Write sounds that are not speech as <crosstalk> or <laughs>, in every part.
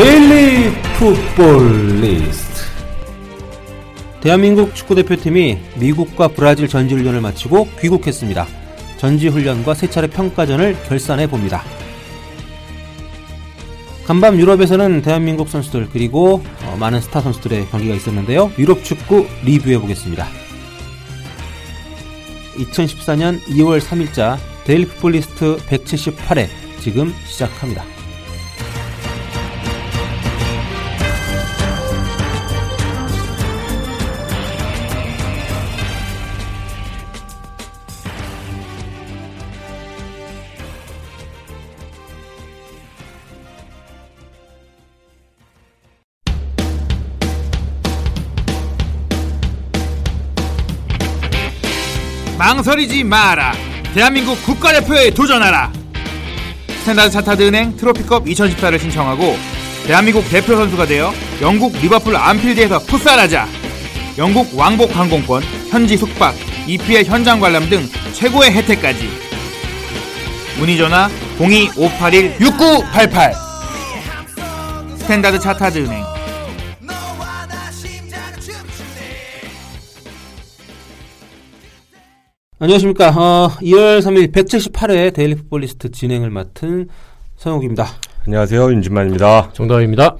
데일리 풋볼 리스트 대한민국 축구대표팀이 미국과 브라질 전지훈련을 마치고 귀국했습니다. 전지훈련과 세 차례 평가전을 결산해 봅니다. 간밤 유럽에서는 대한민국 선수들 그리고 어, 많은 스타 선수들의 경기가 있었는데요. 유럽 축구 리뷰해 보겠습니다. 2014년 2월 3일자 데일리 풋볼 리스트 178회 지금 시작합니다. 망설이지 마라. 대한민국 국가대표에 도전하라. 스탠다드 차타드 은행 트로피컵 2014를 신청하고 대한민국 대표 선수가 되어 영국 리버풀 안필드에서 풋살하자. 영국 왕복 항공권, 현지 숙박, EPL 현장 관람 등 최고의 혜택까지. 문의 전화 02-581-6988 스탠다드 차타드 은행 안녕하십니까. 어, 2월 3일 178회 데일리 풋볼리스트 진행을 맡은 성욱입니다. 안녕하세요 윤진만입니다. 정다입니다.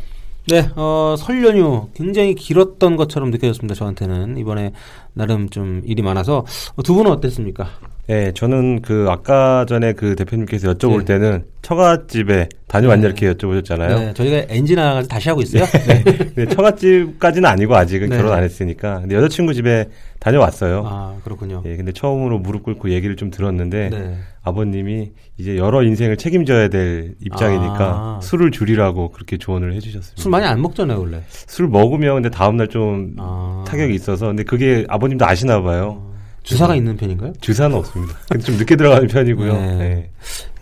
네, 어, 설 연휴 굉장히 길었던 것처럼 느껴졌습니다. 저한테는 이번에 나름 좀 일이 많아서 어, 두 분은 어땠습니까? 네, 저는 그 아까 전에 그 대표님께서 여쭤볼 네. 때는 처갓집에 다녀왔냐 네. 이렇게 여쭤보셨잖아요. 네, 저희가 엔진 하나 다시 하고 있어요. 네. 근데 <laughs> 처갓집까지는 아니고 아직은 네. 결혼 안 했으니까. 근데 여자친구 집에 다녀왔어요. 아, 그렇군요. 예, 근데 처음으로 무릎 꿇고 얘기를 좀 들었는데 네. 아버님이 이제 여러 인생을 책임져야 될 입장이니까 아. 술을 줄이라고 그렇게 조언을 해주셨습니다. 술 많이 안 먹잖아요, 원래. 술 먹으면 근데 다음날 좀 아. 타격이 있어서 근데 그게 아버님도 아시나 봐요. 주사가 있는 편인가요? 주사는 없습니다. 근데 <laughs> 좀 늦게 들어가는 편이고요. 네. 네.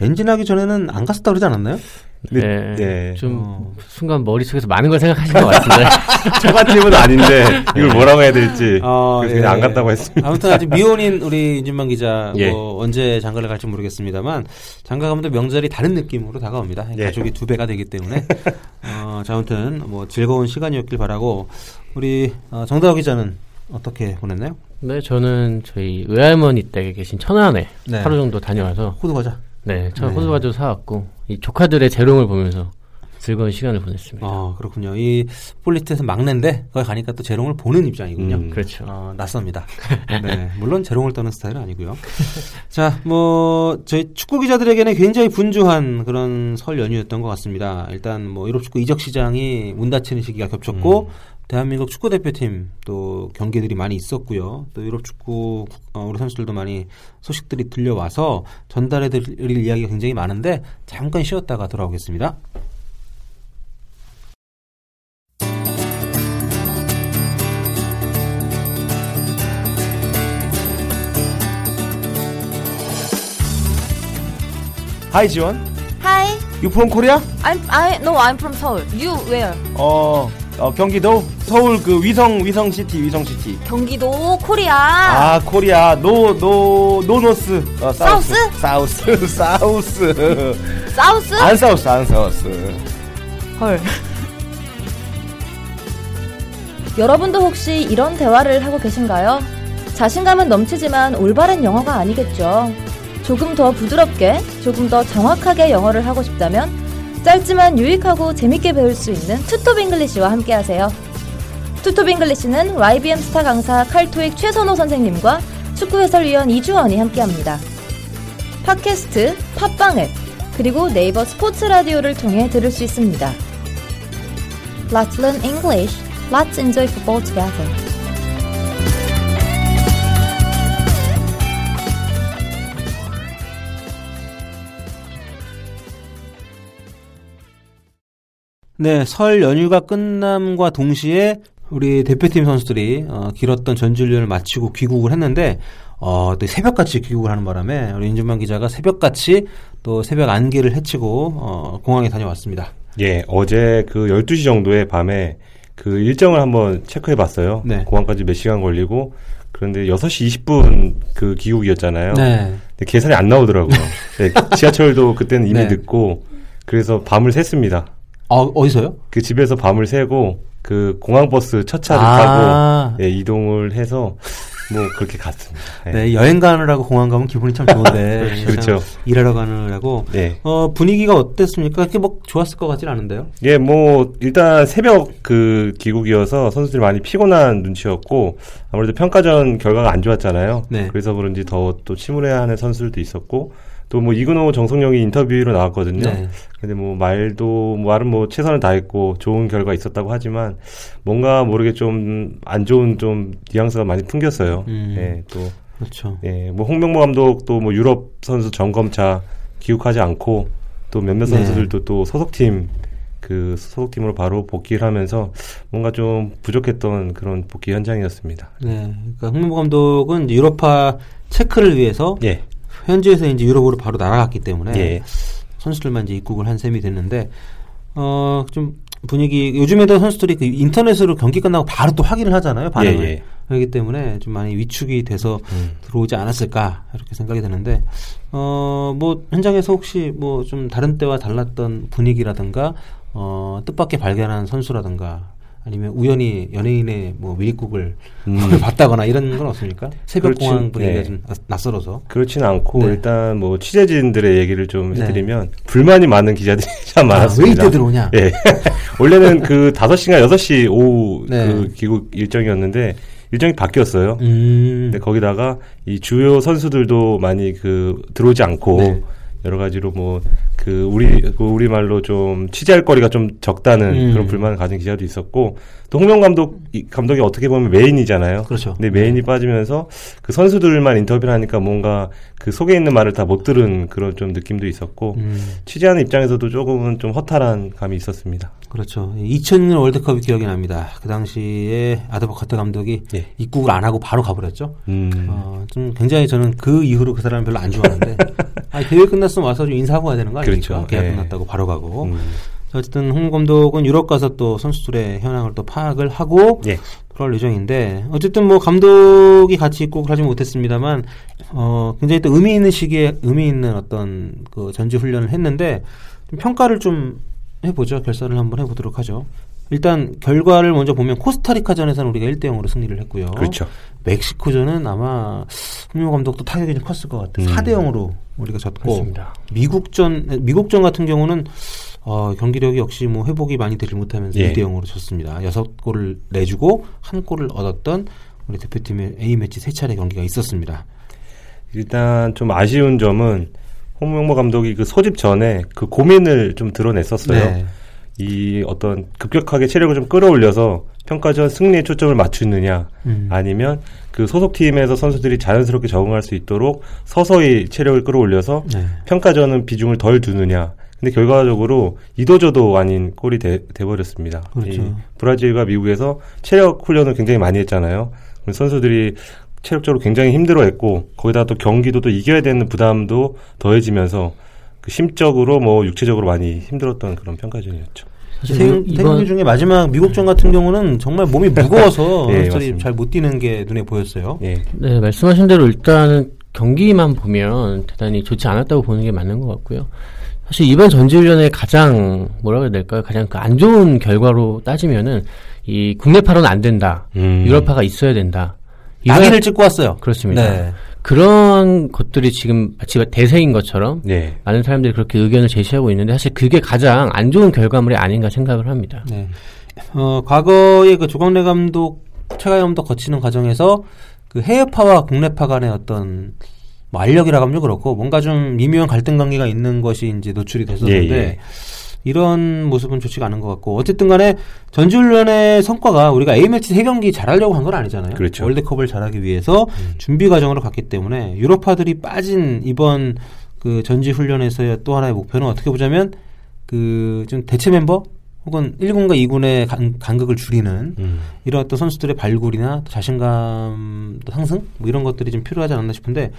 엔진 하기 전에는 안 갔었다 그러지 않았나요? 근데 네. 네. 좀 어. 순간 머릿속에서 많은 걸 생각하신 것 같은데. <laughs> 처갓집은 아닌데 이걸 뭐라고 해야 될지 아, 그래서 예. 그냥 안 갔다고 했습니다. 아무튼 아직 미혼인 우리 윤진만 기자 예. 뭐 언제 장가를 갈지 모르겠습니다만 장가 가면 또 명절이 다른 느낌으로 다가옵니다. 예. 가족이 두 배가 되기 때문에 <laughs> 어, 자 아무튼 뭐 즐거운 시간이었길 바라고 우리 어, 정다호 기자는 어떻게 보냈나요? 네, 저는 저희 외할머니 댁에 계신 천안에 네. 하루 정도 다녀와서 호두 과자. 네, 천 네. 호두 과자 사왔고 이 조카들의 재롱을 보면서 즐거운 시간을 보냈습니다. 어 그렇군요. 이 폴리트에서 막내인데 거기 가니까 또 재롱을 보는 입장이군요. 음. 그렇죠. 어, 낯섭니다. 네, 물론 재롱을 떠는 스타일은 아니고요. <laughs> 자, 뭐 저희 축구 기자들에게는 굉장히 분주한 그런 설 연휴였던 것 같습니다. 일단 뭐 유럽 축구 이적 시장이 문 닫히는 시기가 겹쳤고 대한민국 축구 대표팀 또 경기들이 많이 있었고요. 또 유럽 축구 어, 우리 선수들도 많이 소식들이 들려와서 전달해 드릴 이야기가 굉장히 많은데 잠깐 쉬었다가 돌아오겠습니다. Hi 지원. Hi, You from Korea? I'm I no I'm from Seoul. You where? 어, 어 경기도 서울 그 위성 위성 city 위성 city. 경기도 코리아. 아 Korea no no no North 어, South? South <laughs> South South? 안 South 안 사우스 헐. 여러분도 혹시 이런 대화를 하고 계신가요? 자신감은 넘치지만 올바른 영어가 아니겠죠. 조금 더 부드럽게, 조금 더 정확하게 영어를 하고 싶다면 짧지만 유익하고 재밌게 배울 수 있는 투톱 잉글리시와 함께하세요. 투톱 잉글리시는 YBM 스타 강사 칼토익 최선호 선생님과 축구 해설위원 이주원이 함께합니다. 팟캐스트, 팟빵 앱, 그리고 네이버 스포츠 라디오를 통해 들을 수 있습니다. Let's learn English. Let's enjoy football together. 네, 설 연휴가 끝남과 동시에 우리 대표팀 선수들이 어, 길었던 전지훈련을 마치고 귀국을 했는데 어, 또 새벽같이 귀국을 하는 바람에 우리 인준만 기자가 새벽같이 또 새벽 안개를 헤치고 어, 공항에 다녀왔습니다. 예, 어제 그 12시 정도에 밤에 그 일정을 한번 체크해 봤어요. 네. 공항까지 몇 시간 걸리고 그런데 6시 20분 그 귀국이었잖아요. 네. 근데 계산이 안 나오더라고요. <laughs> 네, 지하철도 그때는 이미 네. 늦고 그래서 밤을 샜습니다. 어, 어디서요? 그 집에서 밤을 새고 그 공항 버스 첫 차를 아. 타고 예, 이동을 해서 뭐 그렇게 갔습니다. 예. 네, 여행 가느라고 공항 가면 기분이 참 좋은데 <laughs> 그렇죠. 참 일하러 가느라고 예. 어, 분위기가 어땠습니까? 그렇게 뭐 좋았을 것 같진 않은데요. 예, 뭐 일단 새벽 그 귀국이어서 선수들이 많이 피곤한 눈치였고 아무래도 평가전 결과가 안 좋았잖아요. 네. 그래서 그런지 더 또 침울해하는 선수들도 있었고 또 뭐 이근호 정성영이 인터뷰로 나왔거든요. 네. 근데 뭐 말도 뭐 말은 뭐 최선을 다했고 좋은 결과 있었다고 하지만 뭔가 모르게 좀 안 좋은 좀 뉘앙스가 많이 풍겼어요. 음. 예, 또 그렇죠. 예, 뭐 홍명보 감독도 뭐 유럽 선수 점검차 기욱하지 않고 또 몇몇 네. 선수들도 또 소속팀 그 소속팀으로 바로 복귀를 하면서 뭔가 좀 부족했던 그런 복귀 현장이었습니다. 네. 그러니까 홍명보 감독은 유럽파 체크를 위해서 예, 현지에서 이제 유럽으로 바로 날아갔기 때문에 예, 선수들만 이제 입국을 한 셈이 됐는데 어 좀 분위기 요즘에도 선수들이 그 인터넷으로 경기 끝나고 바로 또 확인을 하잖아요 반응을 예, 예. 그렇기 때문에 좀 많이 위축이 돼서 음. 들어오지 않았을까 이렇게 생각이 드는데 어 뭐 현장에서 혹시 뭐 좀 다른 때와 달랐던 분위기라든가 어 뜻밖의 발견한 선수라든가 아니면 우연히 연예인의 뭐 미입국을 음. 봤다거나 이런 건 없습니까? 새벽 그렇지. 공항 분위기가 네. 좀 낯- 낯설어서 그렇지는 않고 네. 일단 뭐 취재진들의 얘기를 좀 네. 해드리면 불만이 많은 기자들이 <laughs> 참 아, 왜 많았습니다. 이때 들어오냐? 예. <laughs> 원래는 그 5시인가 6시 오후 네. 그 귀국 일정이었는데 일정이 바뀌었어요. 음. 근데 거기다가 이 주요 선수들도 많이 그 들어오지 않고 네. 여러 가지로 뭐 그 우리 그 우리 말로 좀 취재할 거리가 좀 적다는 음. 그런 불만을 가진 기자도 있었고 또 홍명 감독 이 감독이 어떻게 보면 메인이잖아요. 그렇죠. 근데 메인이 빠지면서 그 선수들만 인터뷰를 하니까 뭔가 그 속에 있는 말을 다 못 들은 그런 좀 느낌도 있었고 음. 취재하는 입장에서도 조금은 좀 허탈한 감이 있었습니다. 그렇죠. 2000년 월드컵이 기억이 납니다. 그 당시에 아드버커트 감독이 예. 입국을 안 하고 바로 가버렸죠. 음. 어, 좀 굉장히 저는 그 이후로 그 사람을 별로 안 좋아하는데 <laughs> 아, 대회 끝났으면 와서 좀 인사하고 가야 되는 거 아닙니까? 그렇죠. 계약 예. 끝났다고 바로 가고. 음. 자, 어쨌든 홍 감독은 유럽 가서 또 선수들의 현황을 또 파악을 하고 예. 돌아올 예정인데 어쨌든 뭐 감독이 같이 입국을 하지 못했습니다만 어 굉장히 또 의미 있는 시기에 의미 있는 어떤 그 전지 훈련을 했는데 좀 평가를 좀 해보죠 결산을 한번 해보도록 하죠. 일단 결과를 먼저 보면 코스타리카전에서는 우리가 1대 0으로 승리를 했고요. 그렇죠. 멕시코전은 아마 홍명 감독도 타격이 좀 컸을 것 같아요. 음. 4대 0으로 우리가 졌고 그렇습니다. 미국전 미국전 같은 경우는 어, 경기력이 역시 뭐 회복이 많이 되지 못하면서 예. 2대 0으로 졌습니다. 여섯 골을 내주고 한 골을 얻었던 우리 대표팀의 A 매치 세 차례 경기가 있었습니다. 일단 좀 아쉬운 점은 홍명보 감독이 그 소집 전에 그 고민을 좀 드러냈었어요. 네. 이 어떤 급격하게 체력을 좀 끌어올려서 평가전 승리에 초점을 맞추느냐 음. 아니면 그 소속팀에서 선수들이 자연스럽게 적응할 수 있도록 서서히 체력을 끌어올려서 네. 평가전은 비중을 덜 두느냐. 근데 결과적으로 이도저도 아닌 꼴이 돼, 돼버렸습니다. 그렇죠. 이 브라질과 미국에서 체력 훈련을 굉장히 많이 했잖아요. 선수들이 체력적으로 굉장히 힘들어했고 거기다 또 경기도 또 이겨야 되는 부담도 더해지면서 그 심적으로 뭐 육체적으로 많이 힘들었던 그런 평가전이었죠. 이번 경기 중에 마지막 미국전 같은 경우는 정말 몸이 무거워서 <laughs> 예, 선수들이 맞습니다. 잘못 뛰는 게 눈에 보였어요. 예, 네, 말씀하신 대로 일단은 경기만 보면 대단히 좋지 않았다고 보는 게 맞는 것 같고요. 사실 이번 전지훈련의 가장 뭐라고 해야 될까요? 가장 그 안 좋은 결과로 따지면은 이 국내파로는 안 된다. 음. 유럽파가 있어야 된다. 낙인을 찍고 왔어요. 그렇습니다. 네. 그런 것들이 지금 마치 대세인 것처럼 네. 많은 사람들이 그렇게 의견을 제시하고 있는데 사실 그게 가장 안 좋은 결과물이 아닌가 생각을 합니다. 네. 어, 과거에 그 조광래 감독 최가영 감독 거치는 과정에서 그 해외파와 국내파 간의 어떤 뭐 알력이라고 하면 좀 그렇고 뭔가 좀 미묘한 갈등 관계가 있는 것이 이제 노출이 됐었는데 예, 예. 이런 모습은 좋지가 않은 것 같고 어쨌든 간에 전지훈련의 성과가 우리가 A매치 세 경기 잘하려고 한 건 아니잖아요. 그렇죠. 음. 월드컵을 잘하기 위해서 준비 과정으로 갔기 때문에 유럽파들이 빠진 이번 그 전지훈련에서의 또 하나의 목표는 어떻게 보자면 그 좀 대체 멤버 혹은 1군과 2군의 간, 극을 줄이는 음. 이런 어떤 선수들의 발굴이나 또 자신감 또 상승 뭐 이런 것들이 좀 필요하지 않나 싶은데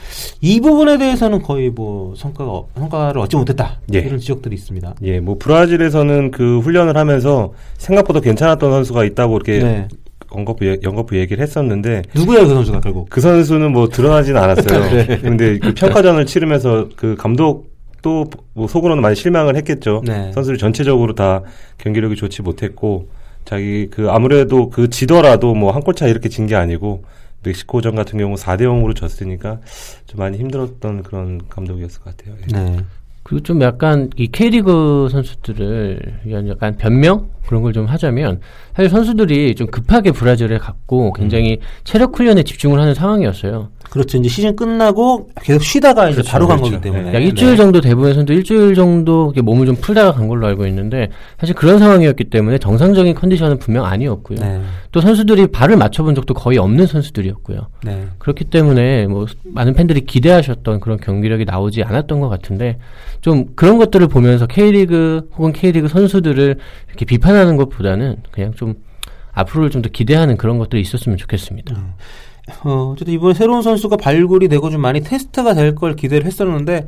이 부분에 대해서는 거의 뭐 성과가 어- 성과를 얻지 못했다 예. 이런 지적들이 있습니다. 예, 뭐 브라질에서는 그 훈련을 하면서 생각보다 괜찮았던 선수가 있다고 이렇게 네. 언급 연거푸 얘기를 했었는데 누구야 그 선수가 결국? 그 선수는 뭐 드러나지는 않았어요. <laughs> 네. 근데 그 평가전을 치르면서 그 감독 도뭐 속으로는 많이 실망을 했겠죠. 네. 선수들 전체적으로 다 경기력이 좋지 못했고 자기 그 아무래도 그 지더라도 뭐 한 골 차 이렇게 진 게 아니고 멕시코전 같은 경우 4대 0으로 졌으니까 좀 많이 힘들었던 그런 감독이었을 것 같아요. 예. 네. 그리고 좀 약간 이 K리그 선수들을 위한 약간 변명 그런 걸 좀 하자면 사실 선수들이 좀 급하게 브라질에 갔고 굉장히 체력 훈련에 집중을 하는 상황이었어요. 그렇죠. 이제 시즌 끝나고 계속 쉬다가 이제 그렇죠, 바로 간 그렇죠. 거기 때문에. 네. 약 일주일 정도 대부분 선수 일주일 정도 몸을 좀 풀다가 간 걸로 알고 있는데 사실 그런 상황이었기 때문에 정상적인 컨디션은 분명 아니었고요. 네. 또 선수들이 발을 맞춰본 적도 거의 없는 선수들이었고요. 네. 그렇기 때문에 뭐 많은 팬들이 기대하셨던 그런 경기력이 나오지 않았던 것 같은데 좀 그런 것들을 보면서 K리그 혹은 K리그 선수들을 이렇게 비판하는 것보다는 그냥 좀 앞으로를 좀 더 기대하는 그런 것들이 있었으면 좋겠습니다. 어, 어쨌든 이번에 새로운 선수가 발굴이 되고 좀 많이 테스트가 될 걸 기대를 했었는데,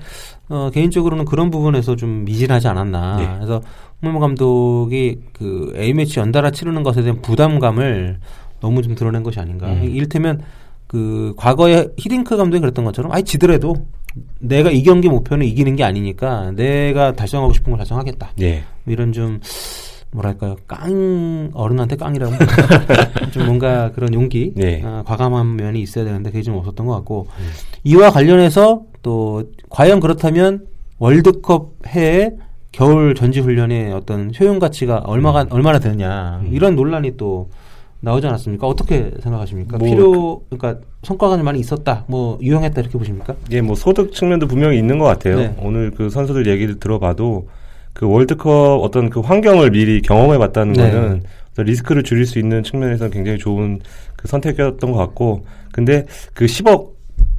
어, 개인적으로는 그런 부분에서 좀 미진하지 않았나. 네. 그래서 홍명보 감독이 그 A매치 연달아 치르는 것에 대한 부담감을 너무 좀 드러낸 것이 아닌가. 음. 이를테면 그 과거에 히딩크 감독이 그랬던 것처럼 아니 지더라도 내가 이 경기 목표는 이기는 게 아니니까 내가 달성하고 싶은 걸 달성하겠다. 예. 이런 좀 뭐랄까요 깡 어른한테 깡이라고 <laughs> 좀 뭔가 그런 용기 네. 아, 과감한 면이 있어야 되는데 그게 좀 없었던 것 같고 이와 관련해서 또 과연 그렇다면 월드컵 해에 겨울 전지 훈련의 어떤 효용 가치가 얼마가 얼마나 되느냐 이런 논란이 또 나오지 않았습니까? 어떻게 생각하십니까? 뭐 필요 그러니까 성과가 좀 많이 있었다, 뭐 유용했다 이렇게 보십니까? 예, 뭐 소득 측면도 분명히 있는 것 같아요. 네. 오늘 그 선수들 얘기를 들어봐도 그 월드컵 어떤 그 환경을 미리 경험해 봤다는 네. 거는 리스크를 줄일 수 있는 측면에서는 굉장히 좋은 그 선택이었던 것 같고, 근데 그 10억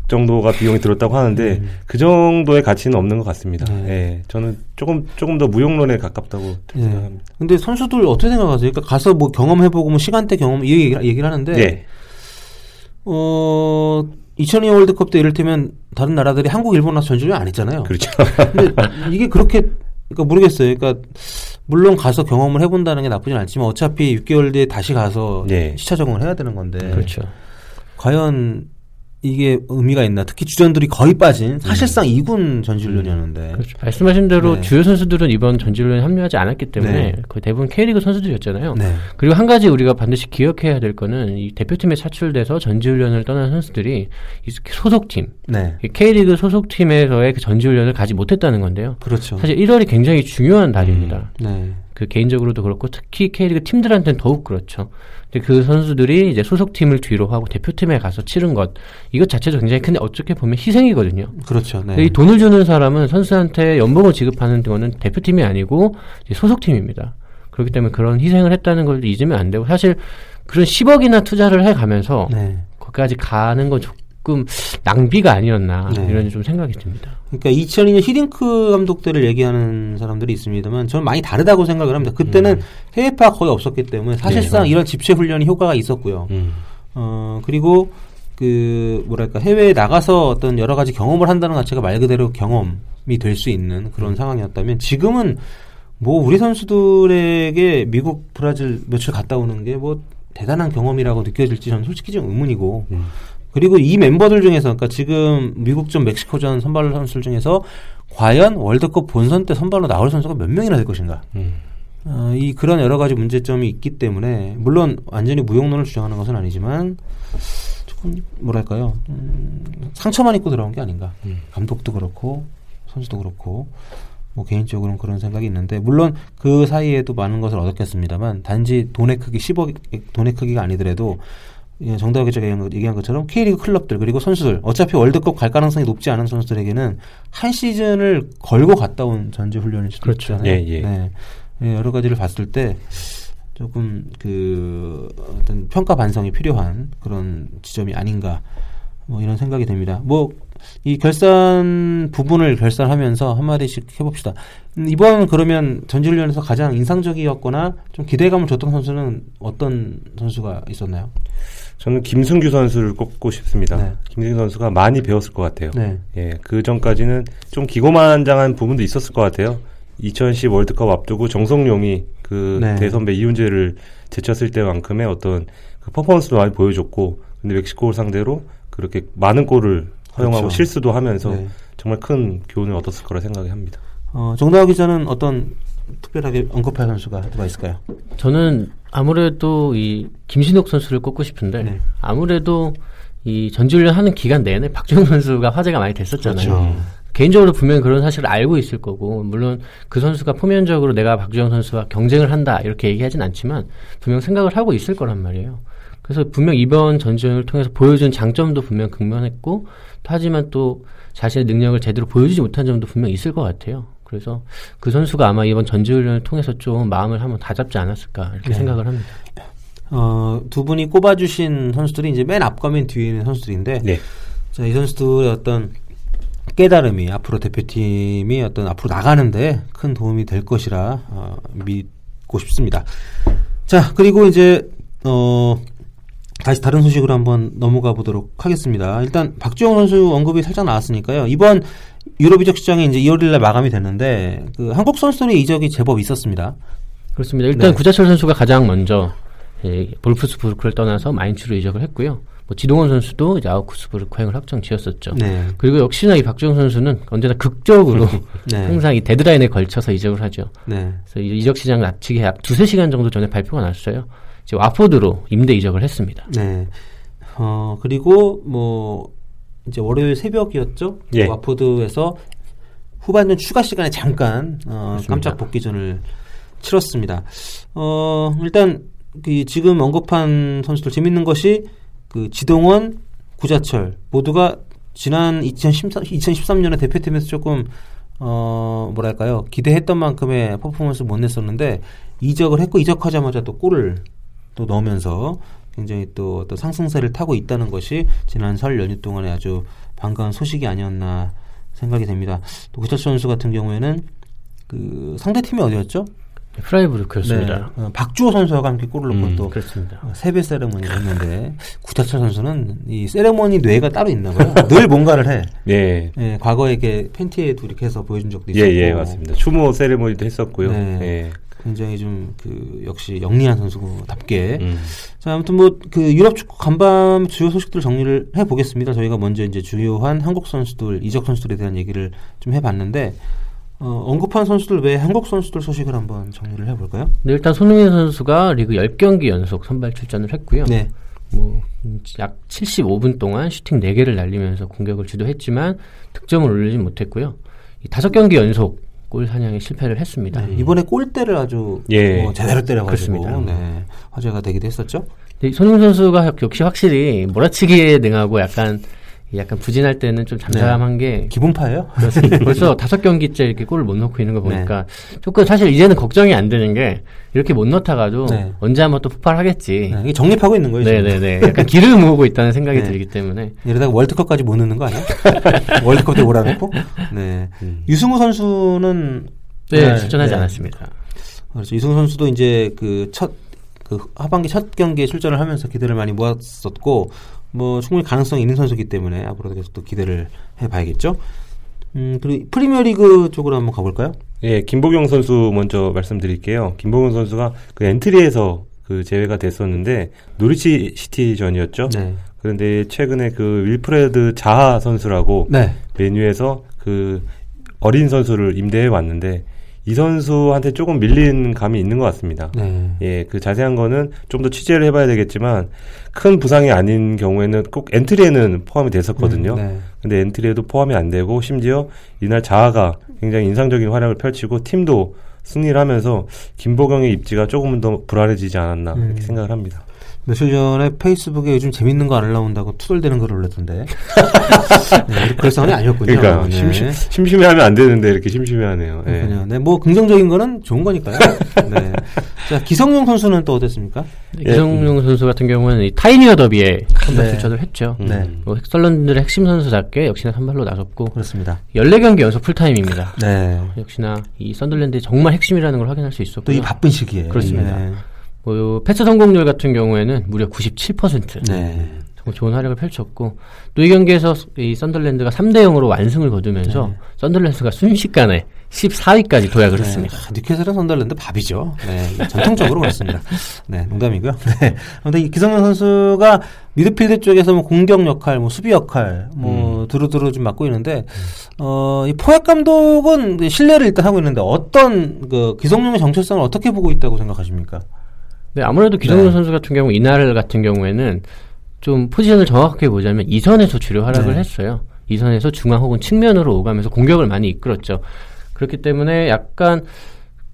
정도가 비용이 들었다고 하는데 그 정도의 가치는 없는 것 같습니다. 음. 네. 예, 저는 조금 조금 더 무용론에 가깝다고 예. 생각합니다. 근데 선수들 어떻게 생각하세요? 그러니까 가서 뭐 경험해보고 뭐 시간대 경험 이 얘기를, 얘기를 하는데 예, 어 2002년 월드컵 때 이를테면 다른 나라들이 한국, 일본 와서 전주를 안 했잖아요. 그렇죠. 근데 이게 그렇게 그러니까 모르겠어요. 그러니까 물론 가서 경험을 해본다는 게 나쁘진 않지만 어차피 6개월 뒤에 다시 가서 예. 시차 적응을 해야 되는 건데 그렇죠. 과연 이게 의미가 있나? 특히 주전들이 거의 빠진 사실상 2군 전지훈련이었는데 그렇죠. 말씀하신 대로 네. 주요 선수들은 이번 전지훈련에 합류하지 않았기 때문에 네. 거의 대부분 K리그 선수들이었잖아요. 네. 그리고 한 가지 우리가 반드시 기억해야 될 거는 이 대표팀에 차출돼서 전지훈련을 떠난 선수들이 이 소속팀, 네. 이 K리그 소속팀에서의 그 전지훈련을 가지 못했다는 건데요. 그렇죠. 사실 1월이 굉장히 중요한 달입니다. 네. 그 개인적으로도 그렇고 특히 K리그 팀들한테는 더욱 그렇죠. 근데 그 선수들이 이제 소속팀을 뒤로 하고 대표팀에 가서 치른 것 이것 자체도 굉장히 큰데 어떻게 보면 희생이거든요. 그렇죠. 근데 네. 이 돈을 주는 사람은 선수한테 연봉을 지급하는 거는 대표팀이 아니고 소속팀입니다. 그렇기 때문에 그런 희생을 했다는 걸 잊으면 안 되고 사실 그런 10억이나 투자를 해 가면서 네. 거기까지 가는 건 조금 낭비가 아니었나 네. 이런 좀 생각이 듭니다. 그러니까 2002년 히딩크 감독들을 얘기하는 사람들이 있습니다만 저는 많이 다르다고 생각을 합니다. 그때는 해외파 거의 없었기 때문에 사실상 네. 이런 집체 훈련이 효과가 있었고요. 음. 어 그리고 그 뭐랄까 해외에 나가서 어떤 여러 가지 경험을 한다는 것 자체가 말 그대로 경험이 될 수 있는 그런 상황이었다면 지금은 뭐 우리 선수들에게 미국 브라질 며칠 갔다 오는 게 뭐 대단한 경험이라고 느껴질지 저는 솔직히 좀 의문이고 음. 그리고 이 멤버들 중에서 그러니까 지금 미국전 멕시코전 선발 선수들 중에서 과연 월드컵 본선 때 선발로 나올 선수가 몇 명이나 될 것인가? 음. 어, 이 그런 여러 가지 문제점이 있기 때문에 물론 완전히 무용론을 주장하는 것은 아니지만 음, 뭐랄까요? 음, 상처만 입고 들어온 게 아닌가. 감독도 그렇고 선수도 그렇고 뭐 개인적으로는 그런 생각이 있는데 물론 그 사이에도 많은 것을 얻었겠습니다만 단지 돈의 크기 10억 돈의 크기가 아니더라도 예, 정다우 기자가 얘기한, 것- 것처럼 K리그 클럽들 그리고 선수들 어차피 월드컵 갈 가능성이 높지 않은 선수들에게는 한 시즌을 걸고 갔다 온 전지 수도 그렇죠. 있잖아요. 예, 예. 네. 예, 여러 가지를 봤을 때 조금 그 어떤 평가 반성이 필요한 그런 지점이 아닌가 뭐 이런 생각이 듭니다. 뭐 이 결산 부분을 결산하면서 한 마디씩 해봅시다. 음, 이번 그러면 전지훈련에서 가장 인상적이었거나 좀 기대감을 줬던 선수는 어떤 선수가 있었나요? 저는 김승규 선수를 꼽고 싶습니다. 네. 김승규 선수가 많이 배웠을 것 같아요. 네. 예, 그 전까지는 좀 기고만장한 부분도 있었을 것 같아요. 2010 월드컵 앞두고 정성용이 그 네. 대선배 이훈재를 제쳤을 때만큼의 어떤 그 퍼포먼스도 많이 보여줬고, 근데 멕시코를 상대로 그렇게 많은 골을 허용하고 그렇죠. 실수도 하면서 네. 정말 큰 교훈을 얻었을 거라 생각이 합니다. 어, 정다우 기자는 어떤 특별하게 언급할 선수가 누가 있을까요? 저는 아무래도 이 김신욱 선수를 꼽고 싶은데 네. 아무래도 이 전지훈련 하는 기간 내내 박주영 선수가 화제가 많이 됐었잖아요. 그렇죠. 개인적으로 분명히 그런 사실을 알고 있을 거고 물론 그 선수가 표면적으로 내가 박주영 선수와 경쟁을 한다 이렇게 얘기하진 않지만 분명 생각을 하고 있을 거란 말이에요. 그래서 분명 이번 전지훈련을 통해서 보여준 장점도 분명 극명했고 하지만 또 자신의 능력을 제대로 보여주지 못한 점도 분명 있을 것 같아요. 그래서 그 선수가 아마 이번 전지훈련을 통해서 좀 마음을 한번 다잡지 않았을까 이렇게 네. 생각을 합니다. 어, 두 분이 꼽아주신 선수들이 이제 맨 앞과 맨 뒤에 있는 선수들인데, 네. 자, 이 선수들의 어떤 깨달음이 앞으로 대표팀이 어떤 앞으로 나가는데 큰 도움이 될 것이라 어, 믿고 싶습니다. 자, 그리고 이제 어 다시 다른 소식으로 한번 넘어가 보도록 하겠습니다. 일단 박주영 선수 언급이 살짝 나왔으니까요. 이번 유럽 이적 시장이 이제 2월일날 마감이 됐는데 그 한국 선수들의 이적이 제법 있었습니다. 그렇습니다. 일단 네. 구자철 선수가 가장 먼저 예, 볼프스부르크를 떠나서 마인츠로 이적을 했고요. 뭐 지동원 선수도 이제 아우크스부르크 행을 확정 지었었죠. 네. 그리고 역시나 이 박주영 선수는 언제나 극적으로 <laughs> 네. 항상 이 데드라인에 걸쳐서 이적을 하죠. 네. 그래서 이 이적 시장 납치기 약 두세 시간 정도 전에 발표가 났어요. 이제 와포드로 임대 이적을 했습니다. 네. 어, 그리고 뭐, 이제 월요일 새벽이었죠? 예. 와포드에서 후반전 추가 시간에 잠깐, 어. 깜짝 복귀전을 치렀습니다. 어, 일단, 그 지금 언급한 선수들 재밌는 것이 그 지동원, 구자철 모두가 지난 2013, 2013년에 대표팀에서 조금 어 뭐랄까요 기대했던 만큼의 퍼포먼스 못 냈었는데 이적을 했고 이적하자마자 또 골을 또 넣으면서 굉장히 또 어떤 상승세를 타고 있다는 것이 지난 설 연휴 동안에 아주 반가운 소식이 아니었나 생각이 됩니다. 또 구자철 선수 같은 경우에는 그 상대 팀이 어디였죠? 프라이부르크였습니다. 네, 어, 박주호 선수와 함께 골을 넣고 음, 또 그렇습니다. 어, 세배 세레머니를 했는데 구자철 선수는 이 세레머니 뇌가 따로 있나 봐요. <laughs> 늘 뭔가를 해. 예. 예, 과거에 이렇게 팬티에 둘이 해서 보여준 적도 예, 있었고. 예, 맞습니다. 추모 세레모니도 했었고요. 네. 예. 굉장히 좀 그 역시 영리한 선수답게. 음. 자, 아무튼 뭐 그 유럽 축구 간밤 주요 소식들 정리를 해 보겠습니다. 저희가 먼저 이제 주요한 한국 선수들, 이적 선수들에 대한 얘기를 좀 해봤는데 어, 언급한 선수들 외에 한국 선수들 소식을 한번 정리를 해볼까요? 네, 일단 손흥민 선수가 리그 10경기 연속 선발 출전을 했고요. 네. 뭐약 75분 동안 슈팅 4개를 날리면서 공격을 주도했지만 득점을 올리지 못했고요. 이 5경기 연속 골 사냥에 실패를 했습니다. 네, 이번에 골대를 아주 예. 어, 제대로 때려가지고 그렇습니다. 네, 화제가 되기도 했었죠. 손흥민 선수가 역시 확실히 몰아치기에 능하고 약간 약간 부진할 때는 좀 잠잠한 게 기분파예요? 그렇습니다. <laughs> 벌써 다섯 경기째 이렇게 골을 못 넣고 있는 거 네. 보니까 조금 사실 이제는 걱정이 안 되는 게 이렇게 못 넣다가도 네. 언제 한번 또 폭발하겠지. 네, 이게 정립하고 있는 거예요. 네네네. 약간 기를 모으고 있다는 생각이 네. 들기 때문에 이러다가 월드컵까지 못 넣는 거 아니야? <laughs> 월드컵 때 몰아놓고. 네. 유승우 선수는 네, 출전하지 네. 않았습니다. 그렇죠. 유승우 선수도 이제 그첫 그 하반기 첫 경기에 출전을 하면서 기대를 많이 모았었고 뭐 충분히 가능성이 있는 선수이기 때문에 앞으로도 계속 또 기대를 해봐야겠죠. 음 그리고 프리미어리그 쪽으로 한번 가볼까요? 예, 김보경 선수 먼저 말씀드릴게요. 김보경 선수가 그 엔트리에서 그 제외가 됐었는데 노리치 시티전이었죠. 네. 그런데 최근에 그 윌프레드 자하 선수라고 네. 맨유에서 그 어린 선수를 임대해 왔는데 이 선수한테 조금 밀린 감이 있는 것 같습니다. 네. 예, 그 자세한 거는 좀 더 취재를 해봐야 되겠지만 큰 부상이 아닌 경우에는 꼭 엔트리에는 포함이 됐었거든요. 음, 네. 근데 엔트리에도 포함이 안 되고 심지어 이날 자하가 굉장히 인상적인 활약을 펼치고 팀도 승리를 하면서 김보경의 입지가 조금은 더 불안해지지 않았나 음. 이렇게 생각을 합니다. 며칠 전에 페이스북에 요즘 재밌는 거 안 나온다고 투덜대는 글을 올렸던데. <laughs> 네, 그럴 상황이 아니었군요. 그러니까 네. 심심, 심심해하면 안 되는데 이렇게 심심해하네요. 예. 그렇군요. 네, 뭐 긍정적인 거는 좋은 거니까요. 네. 자, 기성용 선수는 또 어땠습니까? 네, 기성용 선수 같은 경우는 이 타인위어 더비에 선발 네. 출전을 했죠. 네. 뭐 썰런들의 핵심 선수답게 역시나 선발로 나섰고 그렇습니다. 14경기 연속 풀타임입니다. 네. 역시나 이 선덜랜드의 정말 핵심이라는 걸 확인할 수 또 있었고요. 이 바쁜 시기에. 그렇습니다. 네. 뭐 패스 성공률 같은 경우에는 무려 97%. 네. 정말 좋은 활약을 펼쳤고 또 이 경기에서 이 선덜랜드가 3대 0으로 완승을 거두면서 네. 선덜랜드가 순식간에 14위까지 도약을 했습니다. 네. 뉴캐슬은 선덜랜드 밥이죠. 네. 전통적으로 그렇습니다. 네, 농담이고요. <laughs> 네. 근데 이 기성용 선수가 미드필드 쪽에서 뭐 공격 역할, 뭐 수비 역할, 음. 뭐 두루두루 좀 맡고 있는데, 어, 이 포옛 감독은 신뢰를 일단 하고 있는데 어떤 그 기성용의 정체성을 어떻게 보고 있다고 생각하십니까? 네, 아무래도 기성용 네. 선수 같은 경우 이날 같은 경우에는 좀 포지션을 정확하게 보자면 이선에서 주로 활약을 네. 했어요. 이선에서 중앙 혹은 측면으로 오가면서 공격을 많이 이끌었죠. 그렇기 때문에 약간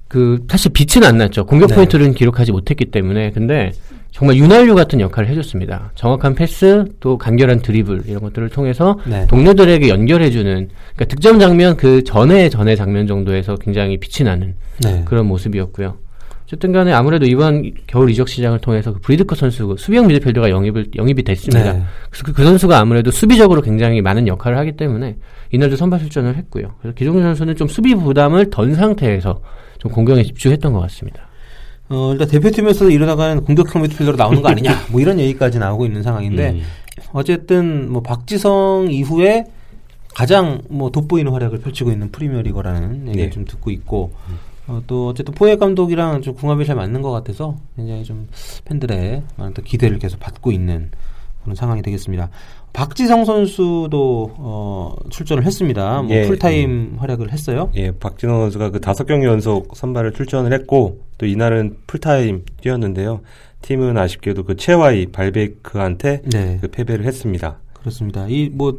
그 사실 빛은 안 났죠. 공격 네. 포인트를 기록하지 못했기 때문에 근데 정말 윤활유 같은 역할을 해줬습니다. 정확한 패스 또 간결한 드리블 이런 것들을 통해서 네. 동료들에게 연결해주는 그러니까 득점 장면 그 전에 전의 장면 정도에서 굉장히 빛이 나는 네. 그런 모습이었고요. 어쨌든 간에 아무래도 이번 겨울 이적 시장을 통해서 그 브리드커 선수, 수비형 미드필더가 영입을, 영입이 됐습니다. 네. 그래서 그, 그 선수가 아무래도 수비적으로 굉장히 많은 역할을 하기 때문에 이날도 선발 출전을 했고요. 그래서 기종준 선수는 좀 수비 부담을 던 상태에서 좀 공격에 집중했던 것 같습니다. 어, 일단 대표팀에서 이러다가는 공격형 미드필더로 나오는 거 아니냐, 뭐 이런 얘기까지 나오고 있는 상황인데, 음. 어쨌든 뭐 박지성 이후에 가장 뭐 돋보이는 활약을 펼치고 있는 프리미어리거라는 얘기를 네. 좀 듣고 있고, 어, 또 어쨌든 포옛 감독이랑 좀 궁합이 잘 맞는 것 같아서 굉장히 좀 팬들의 많은 또 기대를 계속 받고 있는 그런 상황이 되겠습니다. 박지성 선수도 어, 출전을 했습니다. 뭐 예, 풀타임 활약을 했어요. 예, 박지성 선수가 그 다섯 경기 연속 선발을 출전을 했고 또 이날은 풀타임 뛰었는데요. 팀은 아쉽게도 그 체와이 발베이크한테 네. 그 패배를 했습니다. 그렇습니다. 이 뭐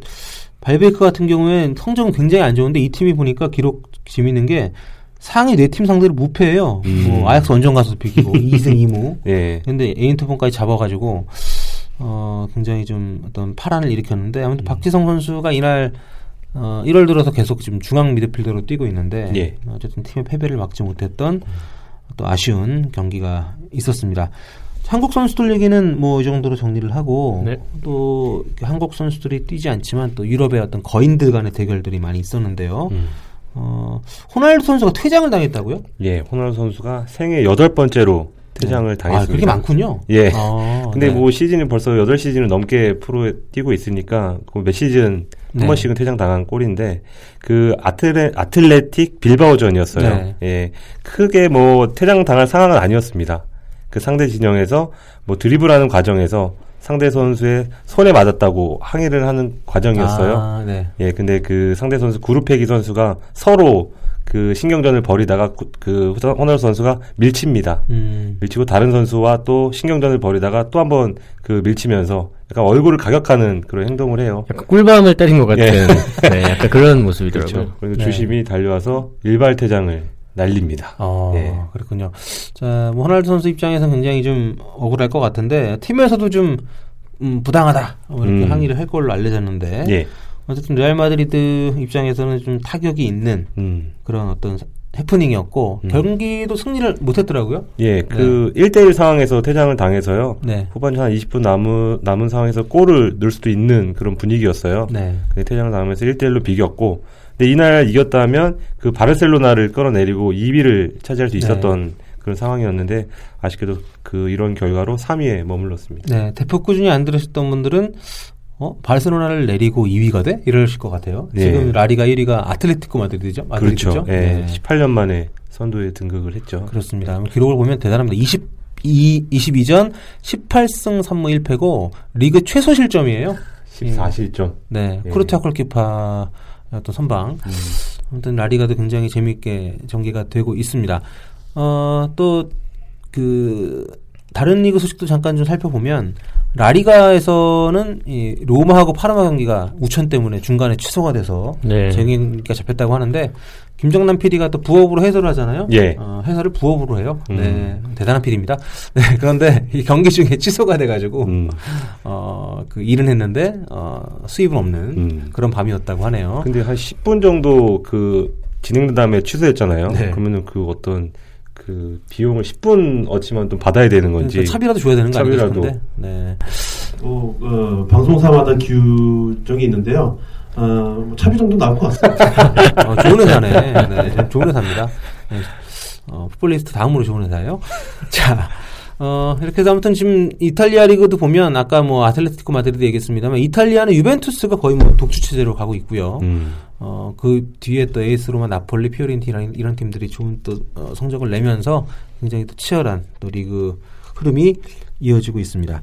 발베이크 같은 경우엔 성적은 굉장히 안 좋은데 이 팀이 보니까 기록 재밌는 게 상위 네 팀 상대로 무패예요. 음. 뭐 아약스 원정 가서 비기고 <laughs> 2승 2무. 예. 근데 에인트본까지 잡아가지고 어 굉장히 좀 어떤 파란을 일으켰는데 아무튼 박지성 선수가 이날 어 1월 들어서 계속 지금 중앙 미드필더로 뛰고 있는데 예. 어쨌든 팀의 패배를 막지 못했던 또 아쉬운 경기가 있었습니다. 한국 선수들 얘기는 뭐 이 정도로 정리를 하고 네. 또 한국 선수들이 뛰지 않지만 또 유럽의 어떤 거인들 간의 대결들이 많이 있었는데요. 음. 어, 호날두 선수가 퇴장을 당했다고요? 예, 호날두 선수가 생애 여덟 번째로 퇴장을 아, 당했습니다. 그렇게 많군요. 예. 아, 근데 네. 뭐 시즌이 벌써 8시즌을 넘게 프로에 뛰고 있으니까 그몇 시즌 한 네. 번씩은 퇴장 당한 꼴인데 그 아틀레, 아틀레틱 빌바오전이었어요. 네. 예. 크게 뭐 퇴장 당할 상황은 아니었습니다. 그 상대 진영에서 뭐 드리블하는 과정에서 상대 선수의 손에 맞았다고 항의를 하는 과정이었어요. 아, 네. 예, 근데 그 상대 선수 구루페기 선수가 서로 그 신경전을 벌이다가 구- 그 호날두 선수가 밀칩니다. 음. 밀치고 다른 선수와 또 신경전을 벌이다가 또 한번 그 밀치면서 약간 얼굴을 가격하는 그런 행동을 해요. 약간 꿀밤을 때린 것 같은 예. 네, 약간 그런 모습이더라고요. 그렇죠. 그리고 네. 주심이 달려와서 일발 퇴장을 날립니다. 어, 예. 그렇군요. 자, 뭐 호날두 선수 입장에서는 굉장히 좀 억울할 것 같은데 팀에서도 좀 음, 부당하다 뭐 이렇게 음. 항의를 할 걸로 알려졌는데 예. 어쨌든 레알 마드리드 입장에서는 좀 타격이 있는 음. 그런 어떤 해프닝이었고 음. 경기도 승리를 못했더라고요. 예, 그 1대1 상황에서 퇴장을 당해서요. 네. 후반전 한 20분 남은, 남은 상황에서 골을 넣을 수도 있는 그런 분위기였어요. 네. 그 퇴장을 당하면서 1대1로 비겼고, 근데 이날 이겼다면 그 바르셀로나를 끌어내리고 2위를 차지할 수 있었던 그런 상황이었는데, 아쉽게도 그 이런 결과로 3위에 머물렀습니다. 네, 대표 꾸준히 안 들으셨던 분들은 어, 바르셀로나를 내리고 2위가 돼? 이러실 것 같아요. 네. 지금 라리가 1위가 아틀레티코 마드리드죠. 마드리드죠? 그렇죠. 예, 네. 18년 만에 선두에 등극을 했죠. 그렇습니다. 기록을 보면 대단합니다. 22, 22전 18승 3무 1패고 리그 최소 실점이에요. 14실점. 네, 예. 쿠르트아 골키퍼 어떤 선방. 아무튼 라리가도 굉장히 재미있게 전개가 되고 있습니다. 어, 또, 그, 다른 리그 소식도 잠깐 좀 살펴보면, 라리가에서는 이 로마하고 파르마 경기가 우천 때문에 중간에 취소가 돼서 네. 재경기가 잡혔다고 하는데, 김정남 PD가 또 부업으로 해설을 하잖아요. 예. 어, 해설을 부업으로 해요. 음. 네, 대단한 PD입니다. <laughs> 네, 그런데 이 경기 중에 취소가 돼가지고 음. 어, 그 일은 했는데 어, 수입은 없는 음. 그런 밤이었다고 하네요. 근데 한 10분 정도 그 진행된 다음에 취소했잖아요. 네. 그러면은 그 어떤 그 비용을 10분 어치만 좀 받아야 되는 건지. 그러니까 차비라도 줘야 되는 거 아닌가 차비라도. 싶은데. 네. 또 어, 방송사마다 규정이 있는데요. 어, 뭐 차비 정도 나올 것 같습니다. <laughs> 어, 좋은 회사네. 네, 좀 좋은 회사입니다. 네. 어, 풋볼리스트 다음으로 좋은 회사예요. <laughs> 자, 어, 이렇게 해서 아무튼 지금 이탈리아 리그도 보면 아까 뭐 아틀레티코 마드리드 얘기했습니다만 이탈리아는 유벤투스가 거의 뭐 독주 체제로 가고 있고요. 음. 어, 그 뒤에 또 AS 로마, 나폴리, 피오렌티나 이런, 팀들이 좋은 또 어, 성적을 내면서 굉장히 또 치열한 또 리그 흐름이 이어지고 있습니다.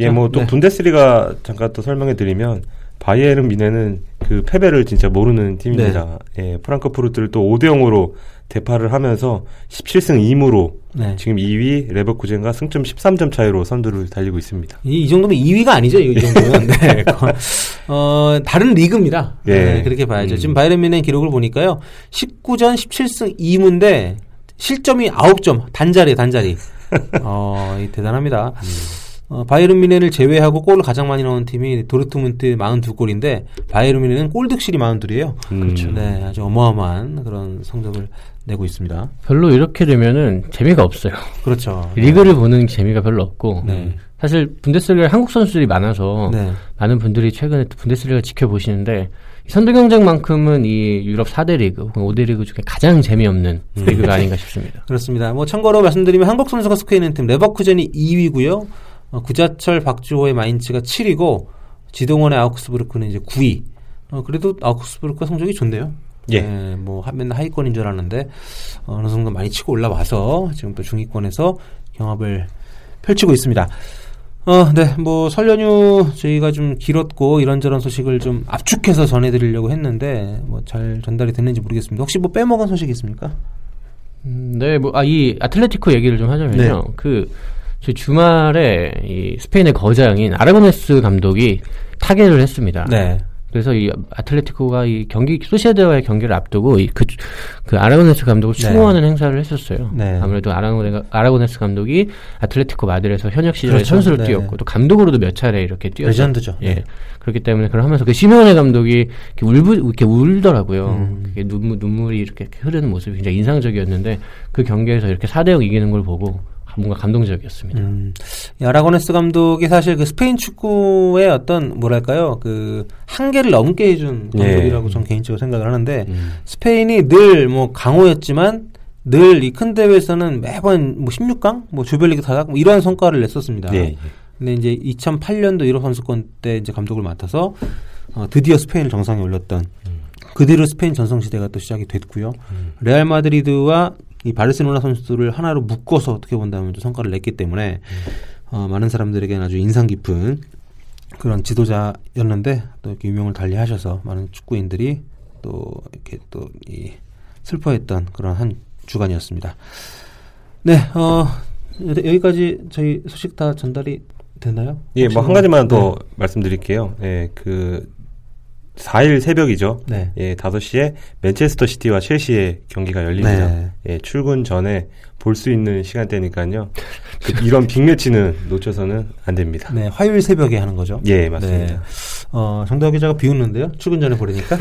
예, 뭐 또 네. 분데스리가 잠깐 또 설명해 드리면 바이에른 뮌헨은 그 패배를 진짜 모르는 팀입니다. 네. 예, 프랑크푸르트를 또 5대 0으로 대파를 하면서 17승 2무로 네. 지금 2위 레버쿠젠과 승점 13점 차이로 선두를 달리고 있습니다. 이, 이 정도면 2위가 아니죠, 이 정도면. 네. <laughs> 어, 다른 리그입니다. 예. 네, 그렇게 봐야죠. 음. 지금 바이에른 미넨 기록을 보니까요. 19전 17승 2무인데 실점이 9점, 단자리, 단자리. <laughs> 어, 이 대단합니다. 어, 바이에른 미넨을 제외하고 골을 가장 많이 넣은 팀이 도르트문트 42골인데 바이에른 뮌헨은 골 득실이 42이에요. 그렇죠. 네, 아주 어마어마한 그런 성적을 내고 있습니다. 별로 이렇게 되면은 재미가 없어요. 그렇죠. 리그를 보는 재미가 별로 없고 네. 사실 분데스리가에 한국 선수들이 많아서 네. 많은 분들이 최근에 또 분데스리가 지켜보시는데 이 선두 경쟁만큼은 이 유럽 4대 리그 혹은 5대 리그 중에 가장 재미없는 음. 리그가 아닌가 싶습니다. <laughs> 그렇습니다. 뭐 참고로 말씀드리면 한국 선수가 속해 있는 팀 레버쿠젠이 2위고요. 어, 구자철 박주호의 마인츠가 7위고 지동원의 아우크스부르크는 이제 9위. 어, 그래도 아우크스부르크가 성적이 좋네요. 예. 네, 뭐 한- 맨날 하위권인 줄 알았는데 어, 어느 정도 많이 치고 올라와서 지금 또 중위권에서 경합을 펼치고 있습니다. 어, 네, 뭐 설 연휴 저희가 좀 길었고 이런저런 소식을 좀 압축해서 전해드리려고 했는데 뭐 잘 전달이 됐는지 모르겠습니다. 혹시 뭐 빼먹은 소식 있습니까? 음, 네, 뭐, 아, 이 아틀레티코 얘기를 좀 하자면요. 네. 그, 저 주말에 이 스페인의 거장인 아라고네스 감독이 타계를 했습니다. 네. 그래서 이 아틀레티코가 이 경기 소시에드와의 경기를 앞두고 이 그 그 아라고네스 감독을 네. 추모하는 행사를 했었어요. 네. 아무래도 아라고네, 아라고네스 감독이 아틀레티코 마드리드에서 현역 시절에 그렇죠. 선수로 네. 뛰었고 또 감독으로도 몇 차례 이렇게 뛰었죠. 레전드죠. 예. 네. 그렇기 때문에 그걸 하면서 그 시메오네 감독이 이렇게 울부 이렇게 울더라고요. 음. 그게 눈물 눈물이 이렇게 흐르는 모습이 굉장히 인상적이었는데 그 경기에서 이렇게 4대 0 이기는 걸 보고 뭔가 감동적이었습니다. 음, 이 아라고네스 감독이 사실 그 스페인 축구의 어떤 뭐랄까요 그 한계를 넘게 해준 예. 감독이라고 저는 개인적으로 생각을 하는데 음. 스페인이 늘 뭐 강호였지만 늘 이 큰 대회에서는 매번 뭐 16강, 뭐 조별리그 타락 뭐 이런 성과를 냈었습니다. 예, 예. 근데 이제 2008년도 유럽 선수권 때 이제 감독을 맡아서 어, 드디어 스페인을 정상에 올렸던 그 뒤로 스페인 전성 시대가 또 시작이 됐고요. 레알 마드리드와 이 바르셀로나 선수들을 하나로 묶어서 어떻게 본다면 또 성과를 냈기 때문에 어, 많은 사람들에게는 아주 인상 깊은 그런 지도자였는데 또 이렇게 유명을 달리하셔서 많은 축구인들이 또 이렇게 또 이 슬퍼했던 그런 한 주간이었습니다. 네, 어, 여기까지 저희 소식 다 전달이 됐나요? 예, 뭐한 뭐- 가지만 더 네. 말씀드릴게요. 예, 그 4일 새벽이죠. 네. 예, 5시에 맨체스터 시티와 첼시의 경기가 열립니다. 네. 예, 출근 전에 볼 수 있는 시간대니까요. 그 이런 빅매치는 놓쳐서는 안 됩니다. 네, 화요일 새벽에 하는 거죠. 예, 맞습니다. 네. 어, 정다우 기자가 비웃는데요. 출근 전에 보려니까.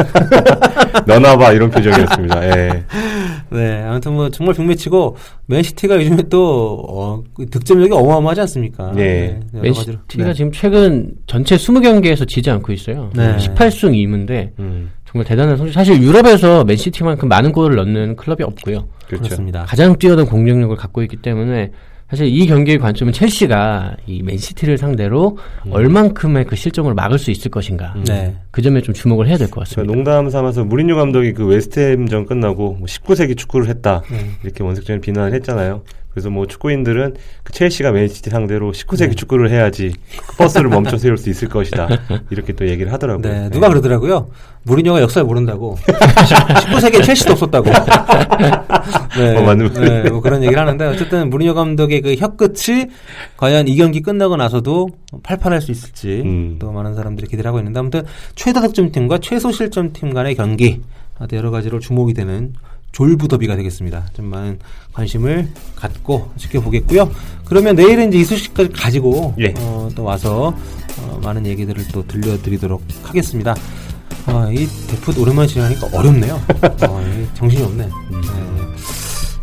<laughs> 너나봐 이런 표정이었습니다. 예. <laughs> 네, 아무튼 뭐 정말 빅매치고 맨시티가 요즘에 또 어, 그 득점력이 어마어마하지 않습니까? 예. 네, 가지로. 맨시티가 네. 지금 최근 전체 20경기에서 지지 않고 있어요. 네. 18승 2 무인데 음, 정말 대단한 성적. 사실 유럽에서 맨시티만큼 많은 골을 넣는 클럽이 없고요. 그렇죠. 그렇습니다. 가장 뛰어난 공격력을 갖고 있기 때문에 사실 이 경기의 관점은 첼시가 이 맨시티를 상대로 얼만큼의 그 실점을 막을 수 있을 것인가. 네. 그 점에 좀 주목을 해야 될것 제가 같습니다. 농담 삼아서 무리뉴 감독이 그 웨스트햄전 끝나고 뭐 19세기 축구를 했다 네. 이렇게 원색전을 비난을 했잖아요. 그래서 뭐 축구인들은 그 첼시가 맨시티 상대로 19세기 축구를 해야지 그 버스를 멈춰 세울 수 있을 것이다. 이렇게 또 얘기를 하더라고요. 네, 누가 그러더라고요. 무리뉴가 역사를 모른다고. <laughs> 19세기에 첼시도 없었다고. <laughs> 네, 어, 맞는 네, 뭐 그런 얘기를 하는데 어쨌든 무리뉴 감독의 그 혀끝이 과연 이 경기 끝나고 나서도 팔팔할 수 있을지 음. 또 많은 사람들이 기대를 하고 있는데 아무튼 최다 득점팀과 최소 실점팀 간의 경기 여러 가지로 주목이 되는 졸부 더비가 되겠습니다. 좀 많은 관심을 갖고 지켜보겠고요. 그러면 내일은 이제 이 소식까지 가지고 예. 어, 또 와서 어, 많은 얘기들을 또 들려드리도록 하겠습니다. 아, 이 데풋 오랜만에 진행하니까 어렵네요. <laughs> 어, 이 정신이 없네. 네.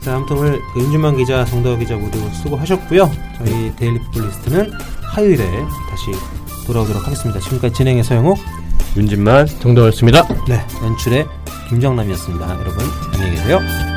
자, 아무튼 오늘 그 윤준만 기자, 정다워 기자 모두 수고하셨고요. 저희 데일리 풋볼리스트는 화요일에 다시 돌아오도록 하겠습니다. 지금까지 진행의 서영욱, 윤진만 정도였습니다. 네, 연출의 김정남이었습니다. 여러분, 안녕히 계세요.